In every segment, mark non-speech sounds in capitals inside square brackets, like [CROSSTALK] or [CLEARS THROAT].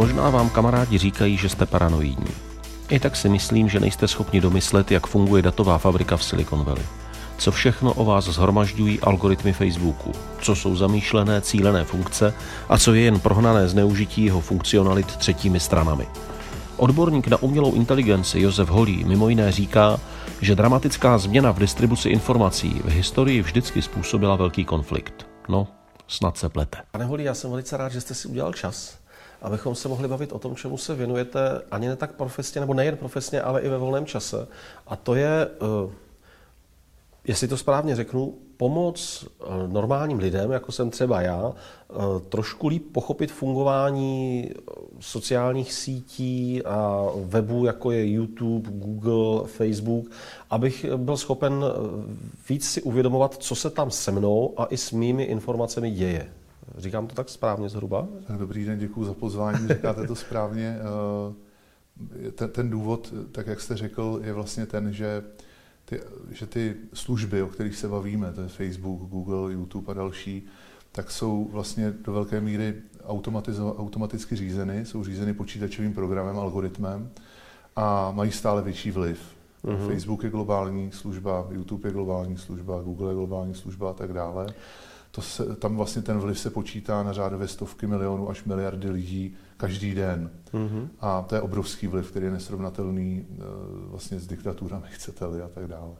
Možná vám kamarádi říkají, že jste paranoidní. I tak si myslím, že nejste schopni domyslet, jak funguje datová fabrika v Silicon Valley. Co všechno o vás zhromažďují algoritmy Facebooku, co jsou zamýšlené cílené funkce a co je jen prohnané zneužití jeho funkcionalit třetími stranami. Odborník na umělou inteligenci Josef Holý mimo jiné říká, že dramatická změna v distribuci informací v historii vždycky způsobila velký konflikt. No, snad se plete. Pane Holý, já jsem velice rád, že jste si udělal čas, abychom se mohli bavit o tom, čemu se věnujete ani ne tak profesně, nebo nejen profesně, ale i ve volném čase. A to je, eh, jestli to správně řeknu, pomoc eh, normálním lidem, jako jsem třeba já, eh, trošku líp pochopit fungování sociálních sítí a webů, jako je YouTube, Google, Facebook, abych byl schopen víc si uvědomovat, co se tam se mnou a i s mými informacemi děje. Říkám to tak správně zhruba? Dobrý den, děkuji za pozvání, říkáte to správně. Eh, ten, ten důvod, tak jak jste řekl, je vlastně ten, že ty, že ty služby, o kterých se bavíme, to je Facebook, Google, YouTube a další, tak jsou vlastně do velké míry automaticky řízeny, jsou řízeny počítačovým programem, algoritmem a mají stále větší vliv. Uh-huh. Facebook je globální služba, YouTube je globální služba, Google je globální služba a tak dále to se, tam vlastně ten vliv se počítá na řádově stovky milionů až miliardy lidí každý den. Mm-hmm. A to je obrovský vliv, který je nesrovnatelný eh, vlastně s diktaturami, [LAUGHS] chcete-li a tak dále.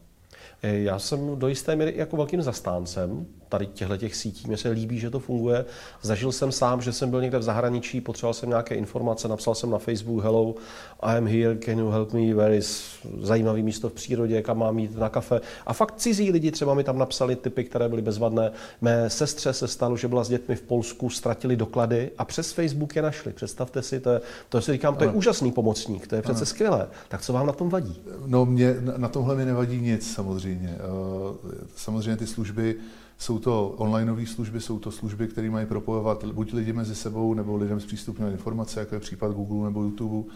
Já jsem do jisté míry jako velkým zastáncem tady těchto těch sítí. Mně se líbí, že to funguje. Zažil jsem sám, že jsem byl někde v zahraničí, potřeboval jsem nějaké informace, napsal jsem na Facebook Hello, I am here, can you help me, where is zajímavý místo v přírodě, kam mám jít na kafe. A fakt cizí lidi třeba mi tam napsali typy, které byly bezvadné. Mé sestře se stalo, že byla s dětmi v Polsku, ztratili doklady a přes Facebook je našli. Představte si, to, je, to si říkám, to je úžasný pomocník, to je přece ano. skvělé. Tak co vám na tom vadí? No, mě na tomhle mi nevadí nic samozřejmě. Eh, samozřejmě ty služby jsou to onlineové služby, jsou to služby, které mají propojovat buď lidi mezi sebou, nebo lidem zpřístupňovat informace, jako je případ Google nebo YouTube.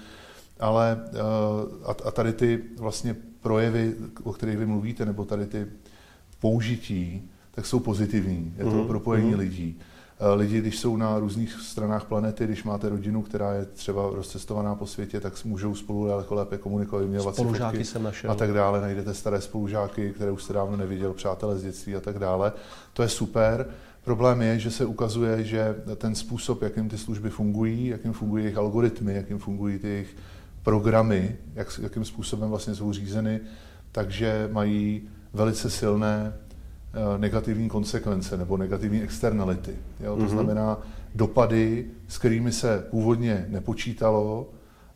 Ale eh, a tady ty vlastně projevy, o kterých vy mluvíte, nebo tady ty použití, tak jsou pozitivní. Je to mm. propojení mm. lidí. Eh, lidi, když jsou na různých stranách planety, když máte rodinu, která je třeba rozcestovaná po světě, tak můžou spolu daleko lépe komunikovat, vyměňovat Spolužáky jsem našel. a tak dále. Najdete staré spolužáky, které už jste dávno neviděl, přátelé z dětství a tak dále. To je super. Problém je, že se ukazuje, že ten způsob, jakým ty služby fungují, jakým fungují jejich algoritmy, jakým fungují ty jejich programy, jak, jakým způsobem vlastně jsou řízeny, takže mají velice silné negativní konsekvence nebo negativní externality. Jo? To mm-hmm. znamená dopady, s kterými se původně nepočítalo,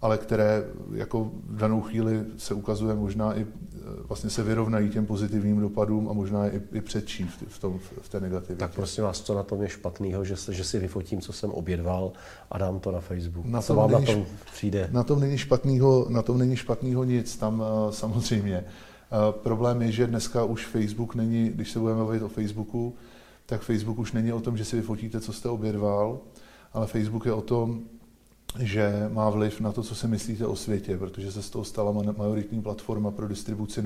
ale které jako v danou chvíli se ukazuje možná i eh, vlastně se vyrovnají těm pozitivním dopadům a možná i, i předčí v, v, tom, v té negativitě. Tak prosím vás, co na tom je špatného, že, že si vyfotím, co jsem obědval a dám to na Facebook. Na co vám na tom přijde? Na tom není špatného, na tom není špatného nic, tam uh, samozřejmě Problém je, že dneska už Facebook není, když se budeme bavit o Facebooku, tak Facebook už není o tom, že si vyfotíte, co jste obědval, ale Facebook je o tom, že má vliv na to, co si myslíte o světě, protože se z toho stala majoritní platforma pro distribuci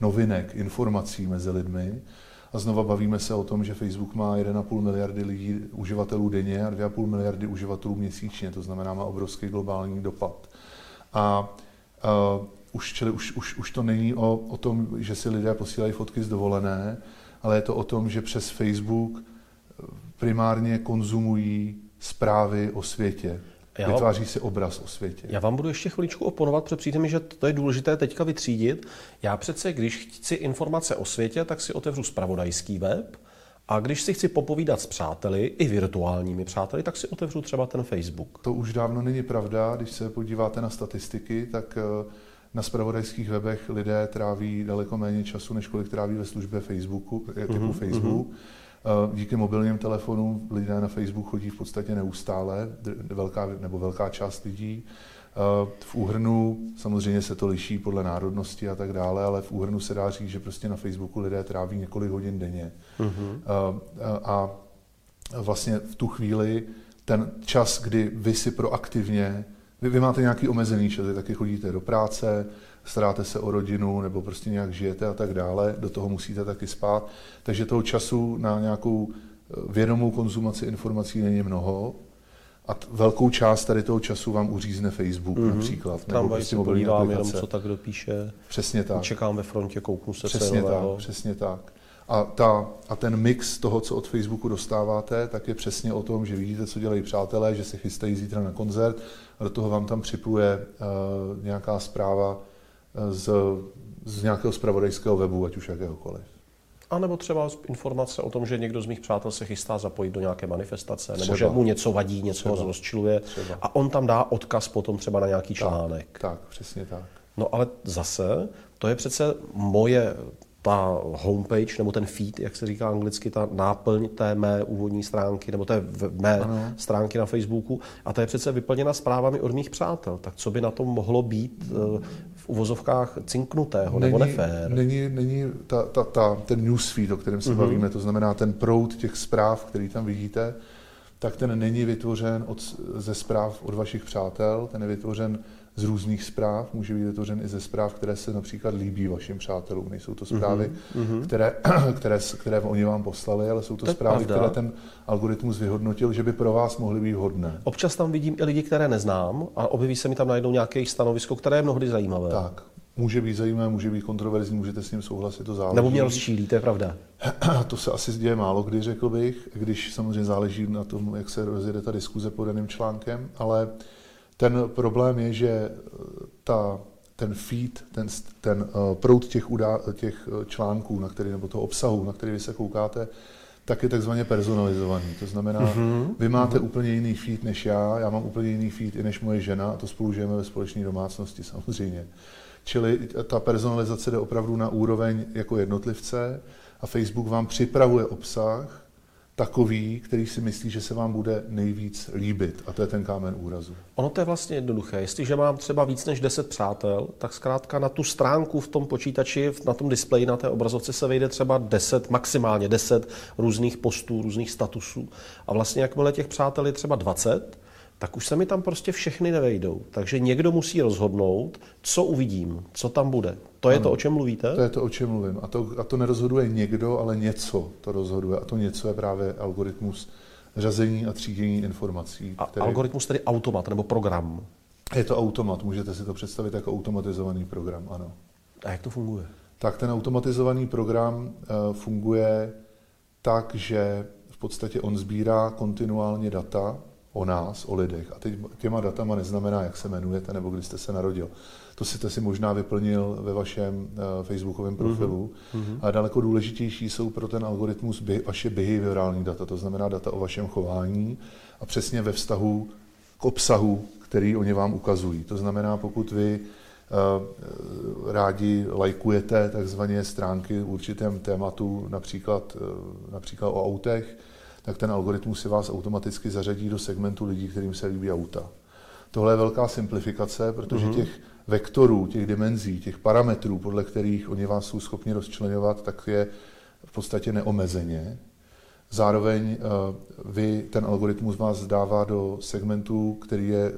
novinek, informací mezi lidmi. A znova bavíme se o tom, že Facebook má 1,5 miliardy lidí, uživatelů denně a 2,5 miliardy uživatelů měsíčně, to znamená má obrovský globální dopad. A, a už, čili už, už, už to není o, o tom, že si lidé posílají fotky z dovolené, ale je to o tom, že přes Facebook primárně konzumují zprávy o světě. Já Vytváří si obraz o světě. Já vám budu ještě chviličku oponovat, protože přijde mi, že to je důležité teďka vytřídit. Já přece, když chci informace o světě, tak si otevřu spravodajský web a když si chci popovídat s přáteli, i virtuálními přáteli, tak si otevřu třeba ten Facebook. To už dávno není pravda. Když se podíváte na statistiky, tak uh, na spravodajských webech lidé tráví daleko méně času, než kolik tráví ve službě Facebooku, eh, typu mm-hmm. Facebook. Eh, díky mobilním telefonům lidé na Facebook chodí v podstatě neustále, velká, nebo velká část lidí. Eh, v úhrnu, samozřejmě se to liší podle národnosti a tak dále, ale v úhrnu se dá říct, že prostě na Facebooku lidé tráví několik hodin denně. Mm-hmm. A vlastně v tu chvíli ten čas, kdy vy si proaktivně vy, vy máte nějaký omezený čas, taky chodíte do práce, staráte se o rodinu nebo prostě nějak žijete a tak dále, do toho musíte taky spát, takže toho času na nějakou eh, vědomou konzumaci informací není mnoho a t- velkou část tady toho času vám uřízne Facebook mm-hmm. například. Tam prostě se podívám jenom, co tak dopíše. Přesně tak. Čekám ve frontě, kouknu se Přesně tak, přesně tak. A, ta, a ten mix toho, co od Facebooku dostáváte, tak je přesně o tom, že vidíte, co dělají přátelé, že se chystají zítra na koncert a do toho vám tam připluje uh, nějaká zpráva uh, z, z nějakého spravodajského webu, ať už jakéhokoliv. A nebo třeba informace o tom, že někdo z mých přátel se chystá zapojit do nějaké manifestace, třeba. nebo že mu něco vadí, něco třeba. ho zrozčiluje třeba. a on tam dá odkaz potom třeba na nějaký článek. Tak, tak, přesně tak. No ale zase, to je přece moje ta homepage, nebo ten feed, jak se říká anglicky, ta náplň té mé úvodní stránky, nebo té mé ano. stránky na Facebooku, a ta je přece vyplněna zprávami od mých přátel. Tak co by na tom mohlo být eh, v uvozovkách cinknutého není, nebo nefér? Není, není ta, ta, ta, ten newsfeed, o kterém se mm-hmm. bavíme, to znamená ten proud těch zpráv, který tam vidíte, tak ten není vytvořen od, ze zpráv od vašich přátel, ten je vytvořen z různých zpráv, může být vytvořen i ze zpráv, které se například líbí vašim přátelům. Nejsou to zprávy, mm-hmm. které, [CLEARS THROAT] které, které oni vám poslali, ale jsou to, to zprávy, pravda. které ten algoritmus vyhodnotil, že by pro vás mohly být vhodné. Občas tam vidím i lidi, které neznám a objeví se mi tam najednou nějaké stanovisko, které je mnohdy zajímavé. Tak, může být zajímavé, může být kontroverzní, můžete s ním souhlasit, to záleží. Nebo mě rozčílí, to je pravda. [CLEARS THROAT] to se asi děje málo kdy, řekl bych, když samozřejmě záleží na tom, jak se rozjede ta diskuze pod daným článkem, ale ten problém je, že eh, ta, ten feed, ten, ten uh, proud těch, udá, těch eh, článků, na který, nebo toho obsahu, na který vy se koukáte, tak je takzvaně personalizovaný. To znamená, mm-hmm. vy máte mm-hmm. úplně jiný feed než já, já mám úplně jiný feed i než moje žena a to spolu žijeme ve společné domácnosti [LAUGHS] samozřejmě. Čili ta personalizace jde opravdu na úroveň jako jednotlivce a Facebook vám připravuje obsah, takový, který si myslí, že se vám bude nejvíc líbit. A to je ten kámen úrazu. Ono to je vlastně jednoduché. Jestliže mám třeba víc než 10 přátel, tak zkrátka na tu stránku v tom počítači, na tom displeji, na té obrazovce se vejde třeba 10, maximálně 10 různých postů, různých statusů. A vlastně jakmile těch přátel je třeba 20, tak už se mi tam prostě všechny nevejdou. Takže někdo musí rozhodnout, co uvidím, co tam bude. To je ano, to, o čem mluvíte? To je to, o čem mluvím. A to, a to nerozhoduje někdo, ale něco to rozhoduje. A to něco je právě algoritmus řazení a třídění informací. A který... algoritmus tedy automat nebo program? Je to automat, můžete si to představit jako automatizovaný program, ano. A jak to funguje? Tak ten automatizovaný program uh, funguje tak, že v podstatě on sbírá kontinuálně data o nás, o lidech. A teď těma datama neznamená, jak se jmenujete nebo kdy jste se narodil. To jste si možná vyplnil ve vašem uh, facebookovém mhm, profilu. Mm-hmm. A daleko důležitější jsou pro ten algoritmus by, vaše behaviorální data, to znamená data o vašem chování a přesně ve vztahu k obsahu, který oni vám ukazují. To znamená, pokud vy uh, rádi lajkujete takzvané stránky v určitém tématu, například, uh, například o autech, tak ten algoritmus si vás automaticky zařadí do segmentu lidí, kterým se líbí auta. Tohle je velká simplifikace, protože mm-hmm. těch vektorů, těch dimenzí, těch parametrů, podle kterých oni vás jsou schopni rozčlenovat, tak je v podstatě neomezeně. Zároveň eh, vy, ten algoritmus vás dává do segmentu, který je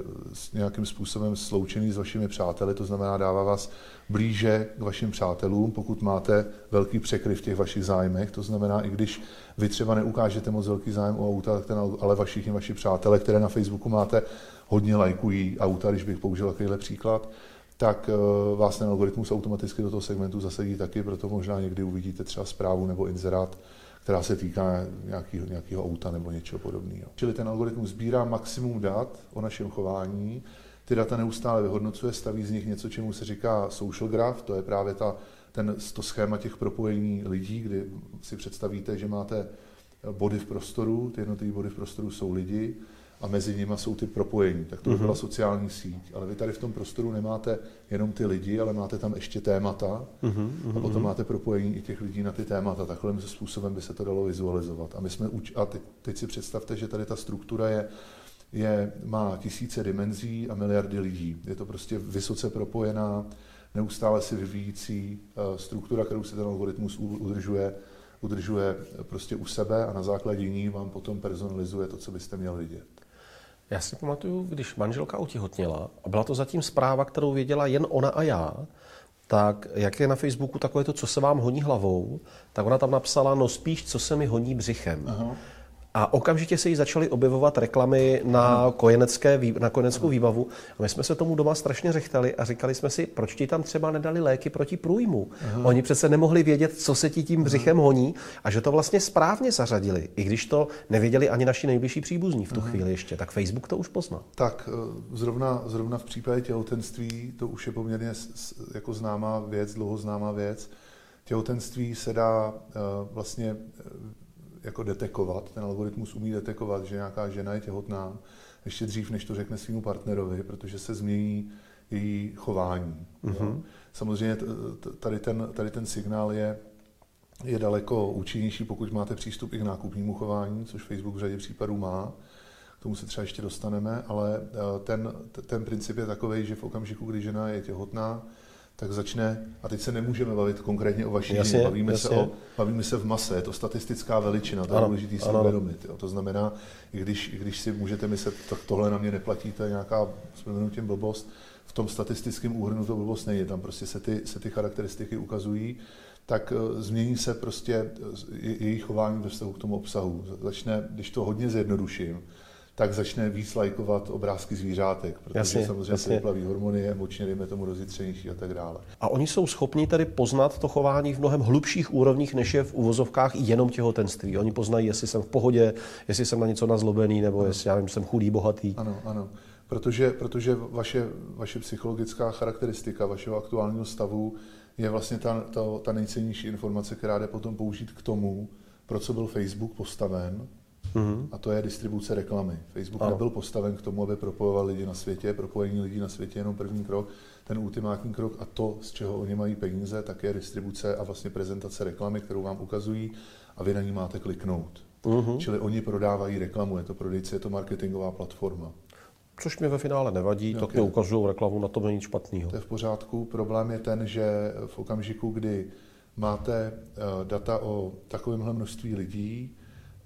nějakým způsobem sloučený s vašimi přáteli, to znamená dává vás blíže k vašim přátelům, pokud máte velký překryv v těch vašich zájmech, to znamená, i když vy třeba neukážete moc velký zájem o auta, ten, ale vaši, vaši přátelé, které na Facebooku máte, hodně lajkují auta, když bych použil takovýhle příklad, tak eh, vás ten algoritmus automaticky do toho segmentu zasadí taky, proto možná někdy uvidíte třeba zprávu nebo inzerát, která se týká nějakého, nějakého auta nebo něčeho podobného. Čili ten algoritmus sbírá maximum dat o našem chování, ty data neustále vyhodnocuje, staví z nich něco, čemu se říká social graph, to je právě ta, ten, to schéma těch propojení lidí, kdy si představíte, že máte body v prostoru, ty jednotlivé body v prostoru jsou lidi, a mezi nimi jsou ty propojení. Tak to by byla mhm. sociální síť. Ale vy tady v tom prostoru nemáte jenom ty lidi, ale máte tam ještě témata uh-huh. a potom mhm. máte propojení i těch lidí na ty témata. Takovým způsobem by se to dalo vizualizovat. A my jsme uč- a teď, teď si představte, že tady ta struktura je, je, má tisíce dimenzí a miliardy lidí. Je to prostě vysoce propojená, neustále si vyvíjící uh, struktura, kterou si ten algoritmus udržuje udržuje prostě u sebe a na základě ní vám potom personalizuje to, co byste měli vidět. Já si pamatuju, když manželka otihotněla, a byla to zatím zpráva, kterou věděla jen ona a já, tak jak je na Facebooku takové to, co se vám honí hlavou, tak ona tam napsala, no spíš, co se mi honí břichem. Aha. A okamžitě se jí začaly objevovat reklamy na, kojenecké, na kojeneckou výbavu. A my jsme se tomu doma strašně řechtali a říkali jsme si, proč ti tam třeba nedali léky proti průjmu. Aha. Oni přece nemohli vědět, co se ti tím břichem honí a že to vlastně správně zařadili, i když to nevěděli ani naši nejbližší příbuzní v tu Aha. chvíli ještě. Tak Facebook to už pozná. Tak eh, zrovna, zrovna v případě těhotenství to už je poměrně jako známá věc, dlouho známá věc. Těhotenství se dá eh, vlastně eh, jako detekovat, ten algoritmus umí detekovat, že nějaká žena je těhotná, ještě dřív, než to řekne svým partnerovi, protože se změní její chování. Mm-hmm. Samozřejmě tady ten, tady ten signál je, je daleko účinnější, pokud máte přístup i k nákupnímu chování, což Facebook v řadě případů má. K tomu se třeba ještě dostaneme, ale eh, ten, ten princip je takový, že v okamžiku, kdy žena je těhotná, tak začne, a teď se nemůžeme bavit konkrétně o vaší jasně, bavíme, jasně. Se o, bavíme se v mase, je to statistická veličina, to je důležité si uvědomit. Jo. To znamená, i když, i když si můžete myslet, tak tohle na mě neplatí, to je nějaká s tím blbost, v tom statistickém úhrnu to blbost není, tam prostě se ty, se ty charakteristiky ukazují, tak uh, změní se prostě uh, jejich chování ve vztahu k tomu obsahu. Začne, když to hodně zjednoduším, tak začne víc lajkovat obrázky zvířátek, protože jasně, samozřejmě jasně. se vyplaví hormony, emočně, dejme tomu rozjitřenější a tak dále. A oni jsou schopni tedy poznat to chování v mnohem hlubších úrovních, než je v uvozovkách jenom těhotenství. Oni poznají, jestli jsem v pohodě, jestli jsem na něco nazlobený, nebo ano. jestli já nevím, jsem chudý, bohatý. Ano, ano. Protože, protože vaše, vaše psychologická charakteristika vašeho aktuálního stavu je vlastně ta, ta, ta nejcennější informace, která jde potom použít k tomu, pro co byl Facebook postaven, Mm-hmm. A to je distribuce reklamy. Facebook ano. nebyl postaven k tomu, aby propojoval lidi na světě. Propojení lidí na světě je jenom první krok. Ten ultimátní krok a to, z čeho oni mají peníze, tak je distribuce a vlastně prezentace reklamy, kterou vám ukazují a vy na ní máte kliknout. Mm-hmm. Čili oni prodávají reklamu, je to prodejce, je to marketingová platforma. Což mi ve finále nevadí, okay. tak mi ukazují reklamu, na tom není nic špatného. To je v pořádku. Problém je ten, že v okamžiku, kdy máte eh, data o takovémhle množství lidí,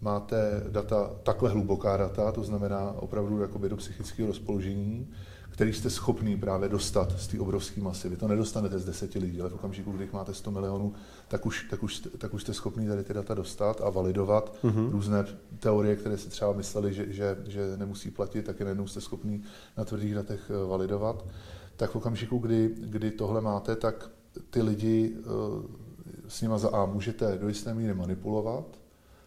máte data, takhle hluboká data, to znamená opravdu jakoby do psychického rozpoložení, který jste schopný právě dostat z té obrovské masy. Vy to nedostanete z deseti lidí, ale v okamžiku, kdy máte 100 milionů, tak už, tak už, tak už jste schopný tady ty data dostat a validovat mm-hmm. různé teorie, které si třeba mysleli, že, že, že nemusí platit, tak je najednou jste schopný na tvrdých datech eh, validovat. Tak v okamžiku, kdy, kdy tohle máte, tak ty lidi eh, s nima za A můžete do jisté míry manipulovat,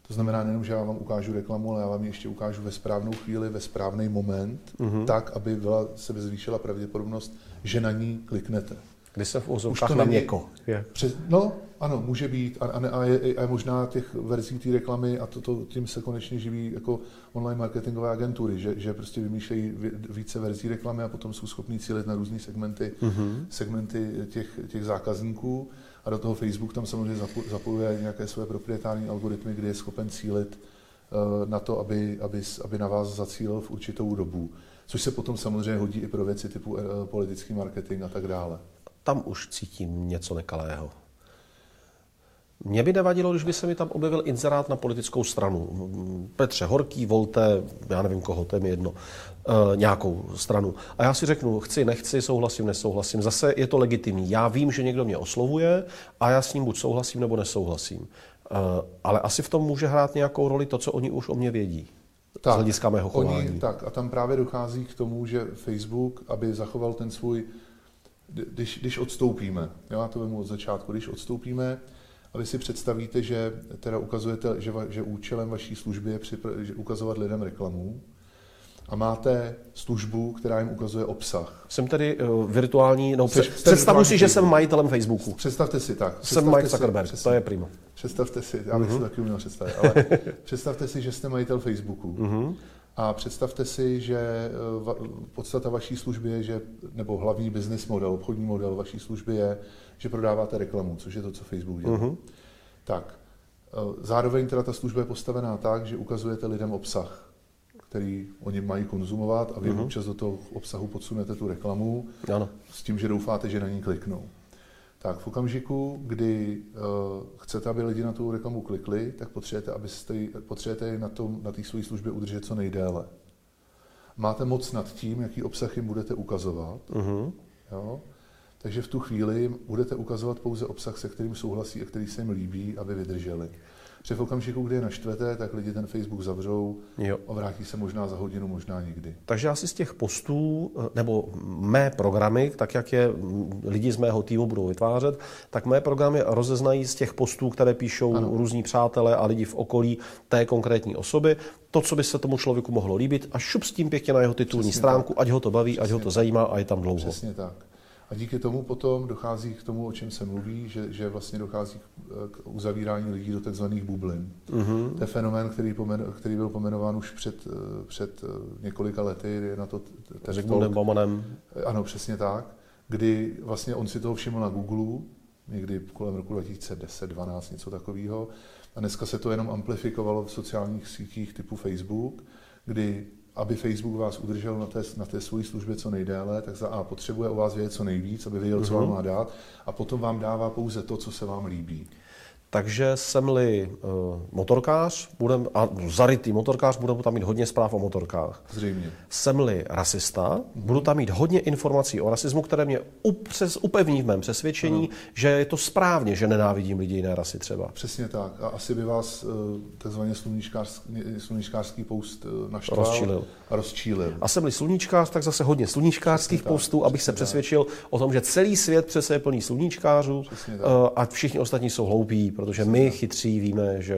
to znamená nejenom, že já vám ukážu reklamu, ale já vám ji ještě ukážu ve správnou chvíli, ve správný moment, mm-hmm. tak, aby byla, se zvýšila pravděpodobnost, že na ní kliknete. Kdy se v ozovkách na něko. Je. Přes, no, ano, může být. A, a, a, je, a je možná těch verzí té reklamy, a to, to, tím se konečně živí jako online marketingové agentury, že, že prostě vymýšlejí více verzí reklamy a potom jsou schopní cílit na různé segmenty, mm-hmm. segmenty těch, těch zákazníků. A do toho Facebook tam samozřejmě zapojuje nějaké své proprietární algoritmy, kde je schopen cílit eh, na to, aby, aby, aby na vás zacílil v určitou dobu. Což se potom samozřejmě hodí i pro věci typu eh, politický marketing a tak dále. Tam už cítím něco nekalého. Mě by nevadilo, když by se mi tam objevil inzerát na politickou stranu. Petře Horký, volte, já nevím koho, to je mi jedno, e, nějakou stranu. A já si řeknu, chci, nechci, souhlasím, nesouhlasím. Zase je to legitimní. Já vím, že někdo mě oslovuje a já s ním buď souhlasím, nebo nesouhlasím. E, ale asi v tom může hrát nějakou roli to, co oni už o mě vědí. Tak, z hlediska mého chování. Oni, tak a tam právě dochází k tomu, že Facebook, aby zachoval ten svůj, když, když odstoupíme, já to vemu od začátku, když odstoupíme, a vy si představíte, že teda ukazujete, že, va, že účelem vaší služby je připra- že ukazovat lidem reklamu a máte službu, která jim ukazuje obsah. Jsem tedy uh, virtuální, no Jsi, představu si, že jsem majitelem Facebooku. Představte si tak. Představte jsem Mike Zuckerberg, si, to je primo. Představte si, já bych uh-huh. si taky uměl představit, ale [LAUGHS] představte si, že jste majitel Facebooku. Uh-huh. A představte si, že eh, podstata vaší služby je, že, nebo hlavní business model, obchodní model vaší služby je, že prodáváte reklamu, což je to, co Facebook dělá. Uh-huh. Tak, eh, zároveň teda ta služba je postavená tak, že ukazujete lidem obsah, který oni mají konzumovat a vy uh-huh. občas do toho obsahu podsunete tu reklamu ano. s tím, že doufáte, že na ní kliknou. Tak v okamžiku, kdy uh, chcete, aby lidi na tu reklamu klikli, tak potřebujete, abyste, potřebujete na, tom, na té své službě udržet co nejdéle. Máte moc nad tím, jaký obsah jim budete ukazovat. Uh-huh. Jo? Takže v tu chvíli budete ukazovat pouze obsah, se kterým souhlasí a který se jim líbí, aby vydrželi. Že v okamžiku, kdy je naštvete, tak lidi ten Facebook zavřou Jo. a vrátí se možná za hodinu, možná nikdy. Takže já si z těch postů, eh, nebo mé programy, tak jak je mm, lidi z mého týmu budou vytvářet, tak mé programy rozeznají z těch postů, které píšou ano. různí přátelé a lidi v okolí té konkrétní osoby, to, co by se tomu člověku mohlo líbit a šup s tím pěkně na jeho titulní Přesně stránku, ať ho to baví, ať ho to zajímá a je tam dlouho. Přesně tak. A díky tomu potom dochází k tomu, o čem se mluví, že, že vlastně dochází k, uzavírání lidí do tzv. bublin. Mm-hmm. To je fenomén, který, pomen, který byl pomenován už před, eh, před eh, několika lety, je na to Talk. Baumanem. Ano, přesně tak. Kdy vlastně on si toho všiml na Google, někdy kolem roku 2010-12, něco takového. A dneska se to jenom amplifikovalo v sociálních sítích typu Facebook, kdy aby Facebook vás udržel na té, na té svojí službě co nejdéle, tak za A potřebuje o vás vědět co nejvíc, aby věděl, co vám má dát, a potom vám dává pouze to, co se vám líbí. Takže jsem-li uh, motorkář, budem, a zarytý motorkář, budu tam mít hodně zpráv o motorkách. Zřejmě. Jsem-li rasista, budu tam mít hodně informací o rasismu, které mě upřes, upevní v mém přesvědčení, Ano. že je to správně, že nenávidím lidi jiné rasy třeba. Přesně tak. A asi by vás eh, takzvaně sluníčkářský, sluníčkářský post eh, naštval Rozčílil. a rozčílil. A jsem-li sluníčkář, tak zase hodně sluníčkářských Přesně tak, postů, abych se přesně tak. přesvědčil o tom, že celý svět přece je plný sluníčkářů Přesně tak. a všichni ostatní jsou hloupí, protože my chytří víme, že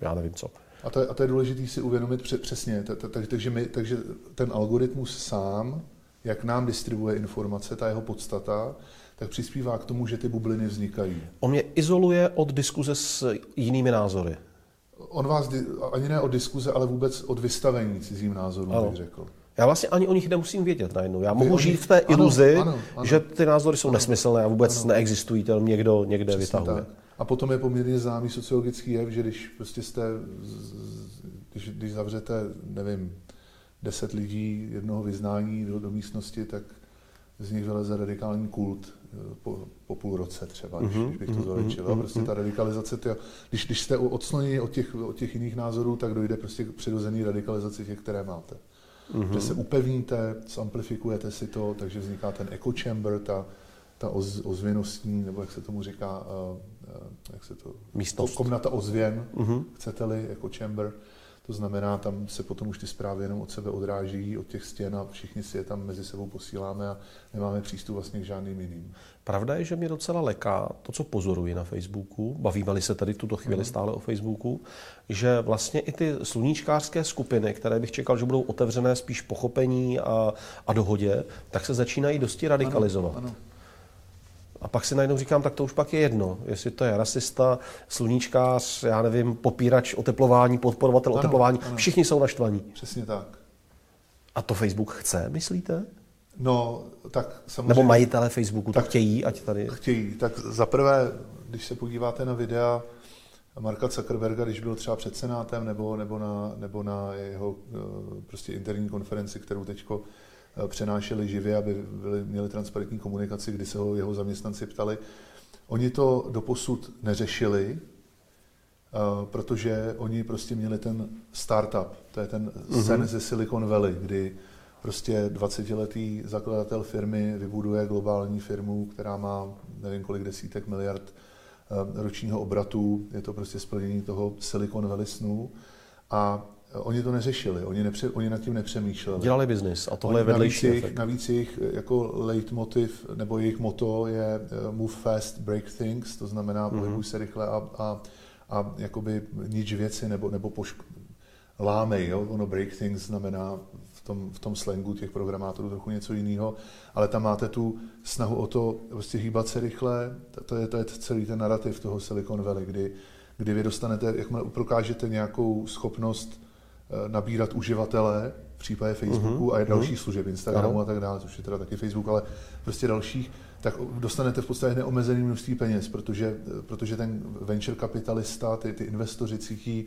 já nevím co. A to, je, a to je důležité si uvědomit pře- přesně. Ta- ta- ta- Takže, my, takže ten algoritmus sám, jak nám distribuje informace, ta jeho podstata, tak přispívá k tomu, že ty bubliny vznikají. On mě izoluje od diskuze s jinými názory. On vás ani ne od diskuze, ale vůbec od vystavení cizím názorům, Ano. bych řekl. Já vlastně ani o nich nemusím vědět najednou. Já mohu žít v té ano, iluzi, ano, ano. že ty názory jsou nesmyslné a vůbec neexistují, to někdo někde Přesně vytahuje. tak. A potom je poměrně známý sociologický jev, že když prostě jste, když, když zavřete, nevím, deset lidí jednoho vyznání do, do místnosti, tak z nich vyleze radikální kult eh, po, po půl roce třeba, když, když bych to zvětšil. Mm-hmm. Prostě ta radikalizace, ty, když, když jste odsloněni od těch, od těch jiných názorů, tak dojde prostě k přirozený radikalizaci těch, které máte. Mm-hmm. Že se upevníte, zamplifikujete si to, takže vzniká ten echo chamber, ta, ta oz, ozvěnostní, nebo jak se tomu říká, uh, jak se to... Místnost. Komnata ozvěn, uh-huh. chcete-li, jako chamber. To znamená, tam se potom už ty zprávy jenom od sebe odráží, od těch stěn a všichni si je tam mezi sebou posíláme a nemáme přístup vlastně k žádným jiným. Pravda je, že mě docela leká to, co pozoruji na Facebooku, bavíme se tady v tuto chvíli stále o Facebooku, že vlastně i ty sluníčkářské skupiny, které bych čekal, že budou otevřené spíš pochopení a, a dohodě, tak se začínají dosti radikalizovat. Ano, ano. A pak si najednou říkám, tak to už pak je jedno, jestli to je rasista, sluníčkář, já nevím, popírač oteplování, podporovatel Ano, oteplování, ano. všichni jsou naštvaní. Přesně tak. A to Facebook chce, myslíte? No, tak samozřejmě... Nebo majitele Facebooku to Tak- chtějí, ať tady... Chtějí. Tak zaprvé, když se podíváte na videa Marka Zuckerberga, když byl třeba před Senátem nebo, nebo, na, nebo na jeho eh, prostě interní konferenci, kterou teďko přenášeli živě, aby byli, měli transparentní komunikaci, kdy se ho jeho zaměstnanci ptali. Oni to doposud neřešili, eh, protože oni prostě měli ten startup, to je ten sen ze Silicon Valley, kdy prostě 20-letý zakladatel firmy vybuduje globální firmu, která má nevím kolik desítek miliard eh, ročního obratu, je to prostě splnění toho Silicon Valley snu. A eh, oni to neřešili, oni, nepře, oni nad tím nepřemýšleli. Dělali biznis a tohle je Oni- vedlejší navíc jejich, efekt. navíc jejich jako leitmotiv nebo jejich moto je eh, move fast, break things, to znamená Mhm. pohybuj se rychle a, a, a jakoby nič věci nebo, nebo pošk- lámej, jo? ono break things znamená v tom, v tom slangu těch programátorů trochu něco jiného, ale tam máte tu snahu o to prostě hýbat se rychle, to- je, to je celý ten narrativ toho Silicon Valley, kdy, kdy vy dostanete, jakmile prokážete nějakou schopnost nabírat uživatele, v případě Facebooku Mhm, a je dalších služeb, Instagramu Ano. a tak dále, což je teda taky Facebook, ale prostě dalších, tak dostanete v podstatě neomezený množství peněz, protože, protože ten venture kapitalista, ty, ty investoři cítí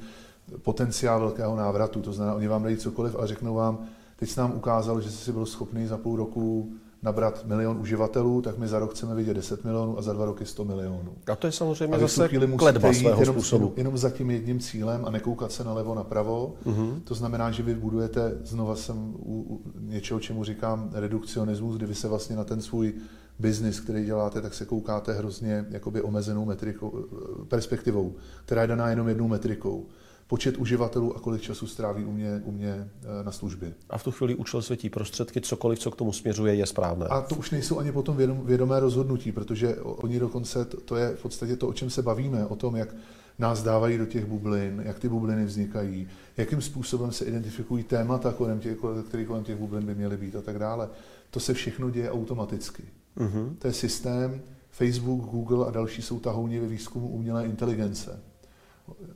potenciál velkého návratu. To znamená, oni vám dají cokoliv a řeknou vám, teď jsi nám ukázal, že jsi byl schopný za půl roku nabrat milion uživatelů, tak my za rok chceme vidět 10 milionů a za dva roky 100 milionů. A to je samozřejmě zase kledba svého jenom, způsobu. Jenom za tím jedním cílem a nekoukat se nalevo napravo. Uh-huh. To znamená, že vy budujete, znova jsem u, u něčeho, čemu říkám redukcionismus, kdy vy se vlastně na ten svůj biznis, který děláte, tak se koukáte hrozně jakoby omezenou metrikou, perspektivou, která je daná jenom jednou metrikou počet uživatelů a kolik času stráví u mě, u mě eh, na službě. A v tu chvíli účel světí prostředky, cokoliv, co k tomu směřuje, je správné. A to už nejsou ani potom vědom, vědomé rozhodnutí, protože oni dokonce, to, to je v podstatě to, o čem se bavíme, o tom, jak nás dávají do těch bublin, jak ty bubliny vznikají, jakým způsobem se identifikují témata, kolem těch, které kolem těch bublin by měly být a tak dále. To se všechno děje automaticky. Uh-huh. To je systém, Facebook, Google a další jsou tahouni ve výzkumu umělé inteligence.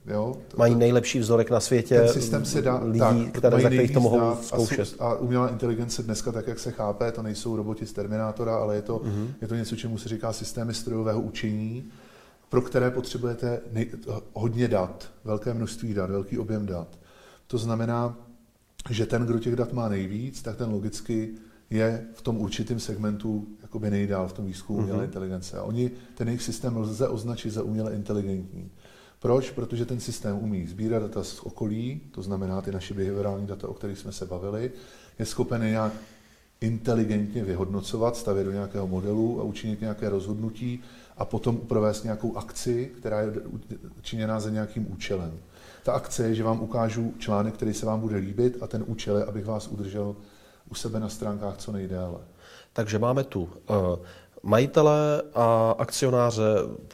Jo? Mají nejlepší vzorek na světě ten systém se dá, lidí, tak, které, za kterých to mohou zkoušet. A, a umělá inteligence dneska, tak jak se chápe, to nejsou roboti z Terminátora, ale je to, uh-huh. je to něco, čemu se říká systémy strojového učení, pro které potřebujete nej, hodně dat, velké množství dat, velký objem dat. To znamená, že ten, kdo těch dat má nejvíc, tak ten logicky je v tom určitém segmentu jakoby nejdál v tom výzkumu umělé uh-huh. inteligence. A oni, ten jejich systém lze označit za uměle inteligentní. Proč? Protože ten systém umí sbírat data z okolí, to znamená ty naše behaviorální data, o kterých jsme se bavili, je schopen je nějak inteligentně vyhodnocovat, stavět do nějakého modelu a učinit nějaké rozhodnutí a potom provést nějakou akci, která je činěná za nějakým účelem. Ta akce je, že vám ukážu článek, který se vám bude líbit a ten účel je, abych vás udržel u sebe na stránkách co nejdéle. Takže máme tu uh, majitele a akcionáře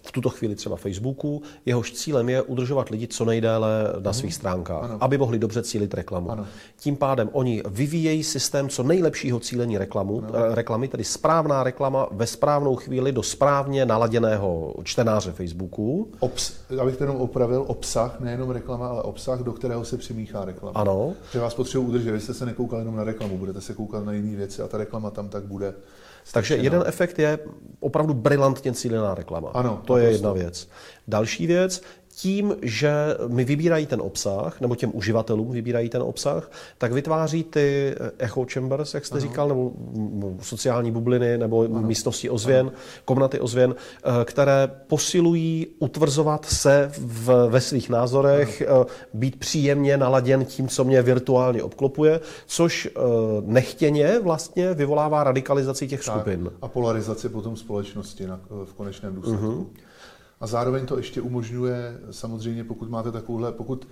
v tuto chvíli třeba Facebooku, jehož cílem je udržovat lidi co nejdéle na svých stránkách, ano. aby mohli dobře cílit reklamu. Ano. Tím pádem oni vyvíjejí systém co nejlepšího cílení reklamu, ano. reklamy, tedy správná reklama ve správnou chvíli do správně naladěného čtenáře Facebooku. Obs, abych to jenom opravil, obsah, nejenom reklama, ale obsah, do kterého se přimíchá reklama. Ano. Že vás potřebuji udržet, vy jste se nekoukali jenom na reklamu, budete se koukat na jiné věci a ta reklama tam tak bude. Takže jeden efekt je opravdu brilantně cílená reklama. Ano, to je jedna věc. Další věc tím, že mi vybírají ten obsah, nebo těm uživatelům vybírají ten obsah, tak vytváří ty echo chambers, jak jste ano. říkal, nebo sociální bubliny, nebo ano. místnosti ozvěn, ano. komnaty ozvěn, eh, které posilují utvrzovat se v, ve svých názorech, ano. Eh, být příjemně naladěn tím, co mě virtuálně obklopuje, což eh, nechtěně vlastně vyvolává radikalizaci těch tak. skupin. A polarizaci potom společnosti na, v konečném důsledku. Uh-huh. A zároveň to ještě umožňuje, samozřejmě pokud máte takovouhle, pokud,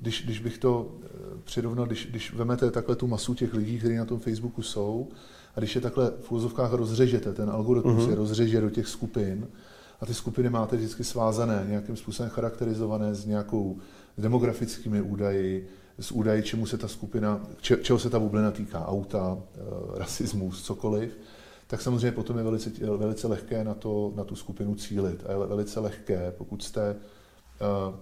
když, když bych to eh, přirovnal, když, když vemete takhle tu masu těch lidí, kteří na tom Facebooku jsou, a když je takhle v úzovkách rozřežete, ten algoritmus uh-huh. je rozřeže do těch skupin, a ty skupiny máte vždycky svázané, nějakým způsobem charakterizované s nějakou demografickými údaji, s údaji, čemu se ta skupina, če, čeho se ta bublina týká, auta, e, rasismus, cokoliv, tak samozřejmě potom je velice, velice lehké na, to, na tu skupinu cílit. A je velice lehké, pokud jste, eh,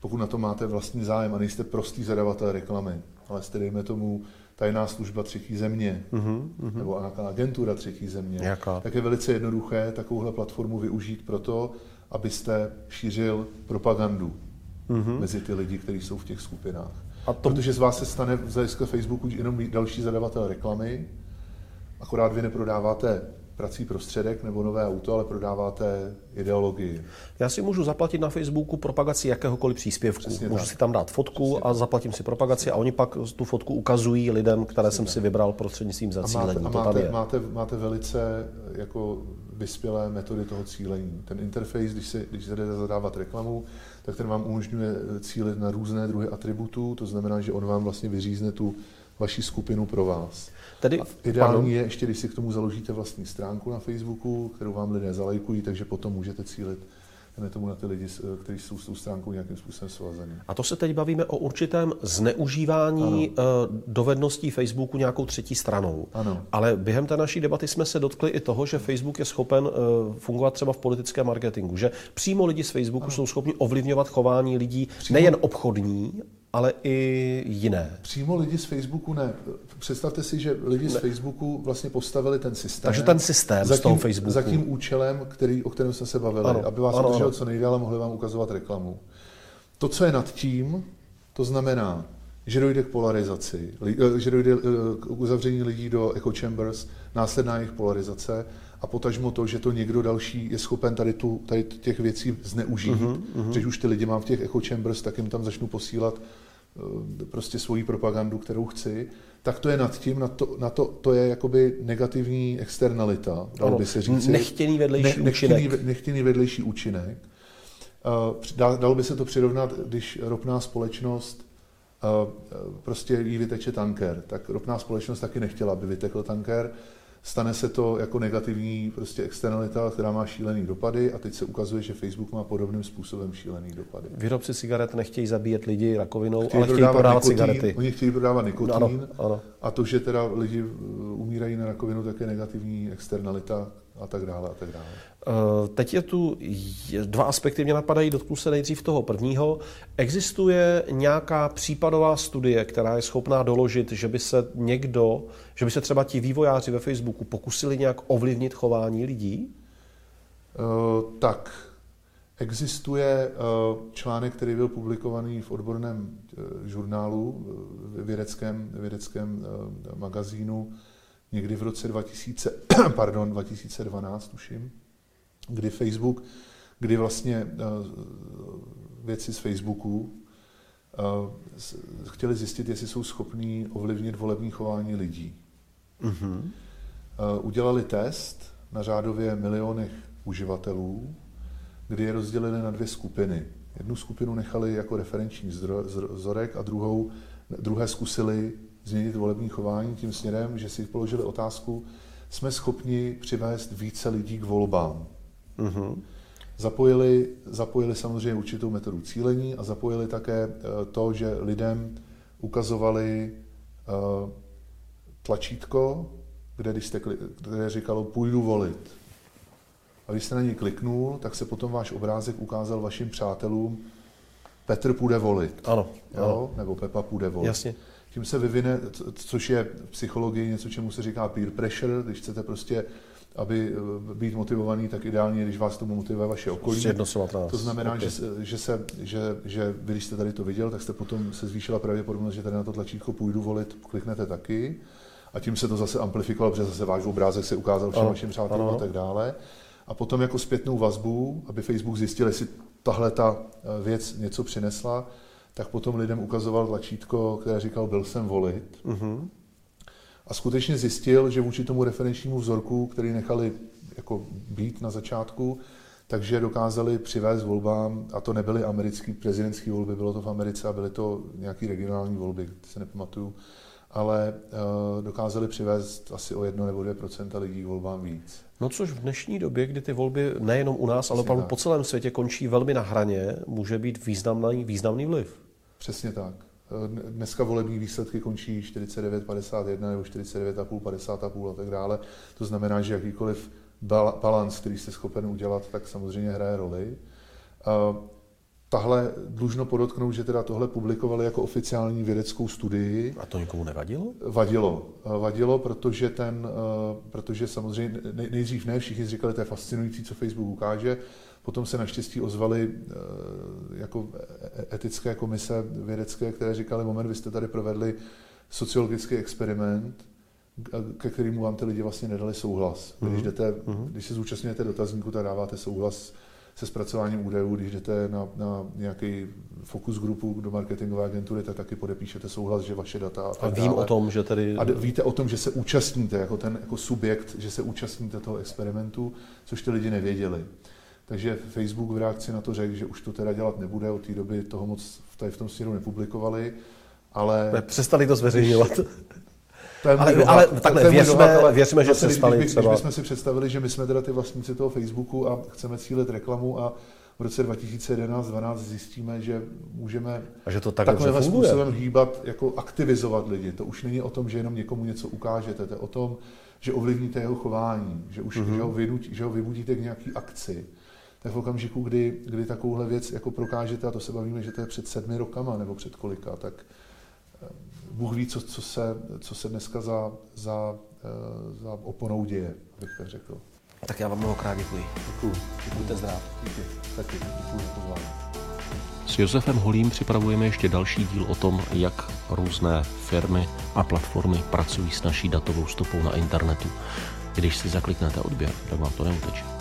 pokud na to máte vlastní zájem a nejste prostý zadavatel reklamy, ale jste, dejme tomu, tajná služba třetí země uh-huh. nebo nějaká agentura třetí země, Jaká? tak je velice jednoduché takovouhle platformu využít proto, abyste šířil propagandu uh-huh. mezi ty lidi, kteří jsou v těch skupinách. A to... Protože z vás se stane hlediska Facebooku jenom další zadavatel reklamy, Akorát vy neprodáváte prací prostředek nebo nové auto, ale prodáváte ideologii. Já si můžu zaplatit na Facebooku propagaci jakéhokoliv příspěvku. Přesně můžu tak. si tam dát fotku Přesně a zaplatím si propagaci a oni pak tu fotku ukazují lidem, které Přesně jsem tak. si vybral prostřednictvím zacílení. A máte, a máte, máte, máte velice jako vyspělé metody toho cílení. Ten interface, když se, když se jde zadávat reklamu, tak ten vám umožňuje cílit na různé druhy atributů, to znamená, že on vám vlastně vyřízne tu vaši skupinu pro vás. Tedy, ideální pardon. je ještě, když si k tomu založíte vlastní stránku na Facebooku, kterou vám lidé zalajkují, takže potom můžete cílit tomu na ty lidi, kteří jsou s tou stránkou nějakým způsobem svazení. A to se teď bavíme o určitém zneužívání ano. Eh, dovedností Facebooku nějakou třetí stranou. Ano. Ale během té naší debaty jsme se dotkli i toho, že Facebook je schopen eh, fungovat třeba v politickém marketingu, že přímo lidi z Facebooku ano. jsou schopni ovlivňovat chování lidí přímo... nejen obchodní, ale i jiné. Přímo lidi z Facebooku ne. Představte si, že lidi ne. z Facebooku vlastně postavili ten systém. Takže ten systém za tím, z toho Facebooku. Za tím účelem, který, o kterém jsme se bavili, ano, aby vás ano, udržel co nejdéle, mohli vám ukazovat reklamu. To, co je nad tím, to znamená že dojde k polarizaci, eh, že dojde eh, k uzavření lidí do echo chambers, následná jejich polarizace a potažmo to, že to někdo další je schopen tady, tu, tady těch věcí zneužít. Uh-huh, uh-huh. Když už ty lidi mám v těch echo chambers, tak jim tam začnu posílat prostě svoji propagandu, kterou chci, tak to je nad tím, na to, na to, to je jakoby negativní externalita, dalo by se říct. Nechtěný vedlejší ne, účinek. Nechtěný, nechtěný vedlejší účinek. Dalo by se to přirovnat, když ropná společnost prostě jí vyteče tanker, tak ropná společnost taky nechtěla, aby vytekl tanker, stane se to jako negativní prostě externalita, která má šílený dopady a teď se ukazuje, že Facebook má podobným způsobem šílený dopady. Výrobci cigaret nechtějí zabíjet lidi rakovinou, chtějí ale chtějí prodávat nikotín, cigarety. Oni chtějí prodávat nikotín ano, ano. a to, že teda lidi umírají na rakovinu, tak je negativní externalita a tak dále a tak dále. Eh, teď je tu dva aspekty, mě napadají, dotknu se nejdřív toho prvního. Existuje nějaká případová studie, která je schopná doložit, že by se někdo, že by se třeba ti vývojáři ve Facebooku pokusili nějak ovlivnit chování lidí? Uh, tak, existuje uh, článek, který byl publikovaný v odborném žurnálu, vědeckém, vědeckém magazínu, někdy v roce 2000, [CLEARS THROAT] pardon, 2012, tuším, kdy Facebook, kdy vlastně eh, věci z Facebooku eh, chtěli zjistit, jestli jsou schopní ovlivnit volební chování lidí. Mm-hmm. Udělali test na řádově milionech uživatelů, kdy je rozdělili na dvě skupiny. Jednu skupinu nechali jako referenční vzorek a druhou, druhé zkusili změnit volební chování tím směrem, že si položili otázku, jsme schopni přivést více lidí k volbám. Mm-hmm. Zapojili, zapojili samozřejmě určitou metodu cílení a zapojili také eh, to, že lidem ukazovali uh, tlačítko, kde, když jste, kde říkalo půjdu volit. A když jste na něj kliknul, tak se potom váš obrázek ukázal vašim přátelům, Petr půjde volit. Ano. Jo? ano. Nebo Pepa půjde volit. Jasně. Tím se vyvine, což je v psychologii něco, čemu se říká peer pressure, když chcete prostě aby eh, být motivovaný, tak ideálně, když vás tomu motivuje vaše okolí. To znamená, okay. že, že, se, že, že vy, když jste tady to viděl, tak jste potom se zvýšila pravděpodobnost, že tady na to tlačítko půjdu volit, kliknete taky. A tím se to zase amplifikovalo, protože zase váš obrázek se ukázal všem vašim přátelům a tak dále. A potom jako zpětnou vazbu, aby Facebook zjistil, jestli tahle ta eh, věc něco přinesla, tak potom lidem ukazoval tlačítko, které říkal, byl jsem volit. Uh-huh a skutečně zjistil, že vůči tomu referenčnímu vzorku, který nechali jako být na začátku, takže dokázali přivést volbám, a to nebyly americké prezidentské volby, bylo to v Americe a byly to nějaké regionální volby, se nepamatuju, ale uh, dokázali přivést asi o 1 nebo 2% lidí k volbám víc. No což v dnešní době, kdy ty volby nejenom u nás, ale opravdu po celém světě končí velmi na hraně, může být významný, významný vliv. Přesně tak. Dneska volební výsledky končí 49-51 nebo 49,5, 50,5 a tak dále. To znamená, že jakýkoliv balans, který jste schopen udělat, tak samozřejmě hraje roli. Tahle dlužno podotknout, že teda tohle publikovali jako oficiální vědeckou studii. A to nikomu nevadilo? Vadilo. Vadilo, protože, ten, protože samozřejmě nejdřív ne, všichni říkali, to je fascinující, co Facebook ukáže, Potom se naštěstí ozvaly eh, jako e-, etické komise vědecké, které říkali, moment, vy jste tady provedli sociologický experiment, ke kterému vám ty lidi vlastně nedali souhlas. Když, mhm. jdete, mm-hmm. když se zúčastňujete dotazníku, tak dáváte souhlas se zpracováním údajů, když jdete na, na nějaký fokus grupu do marketingové agentury, tak taky podepíšete souhlas, že vaše data. A, a vím dále. o tom, že tady. A víte o tom, že se účastníte jako ten jako subjekt, že se účastníte toho experimentu, což ty lidi nevěděli. Takže Facebook v reakci na to řekl, že už to teda dělat nebude, od té doby toho moc tady v tom směru nepublikovali, ale... Ne, přestali to zveřejňovat. [LAUGHS] To je ale, dohad, ale takhle, to věřme, dohad, ale věřme, že se stali když, třeba... Když bychom si představili, že my jsme teda ty vlastníci toho Facebooku a chceme cílit reklamu a v roce 2011-2012 zjistíme, že můžeme a že to tak takovým způsobem hýbat, jako aktivizovat lidi. To už není o tom, že jenom někomu něco ukážete, to je o tom, že ovlivníte jeho chování, že už mm-hmm. že ho, vynutí, že ho vybudíte k nějaký akci tak v okamžiku, kdy, kdy takovouhle věc jako prokážete, a to se bavíme, že to je před sedmi rokama nebo před kolika, tak eh, Bůh ví, co, co, se, co se dneska za, za, eh, za oponou děje, abych tak řekl. Tak já vám mnohokrát děkuji. Děkuji. Buďte zdrav. Díky. Taky děkuji za pozvání. S Josefem Holím připravujeme ještě další díl o tom, jak různé firmy a platformy pracují s naší datovou stopou na internetu. Když si zakliknete odběr, tak vám to neuteče.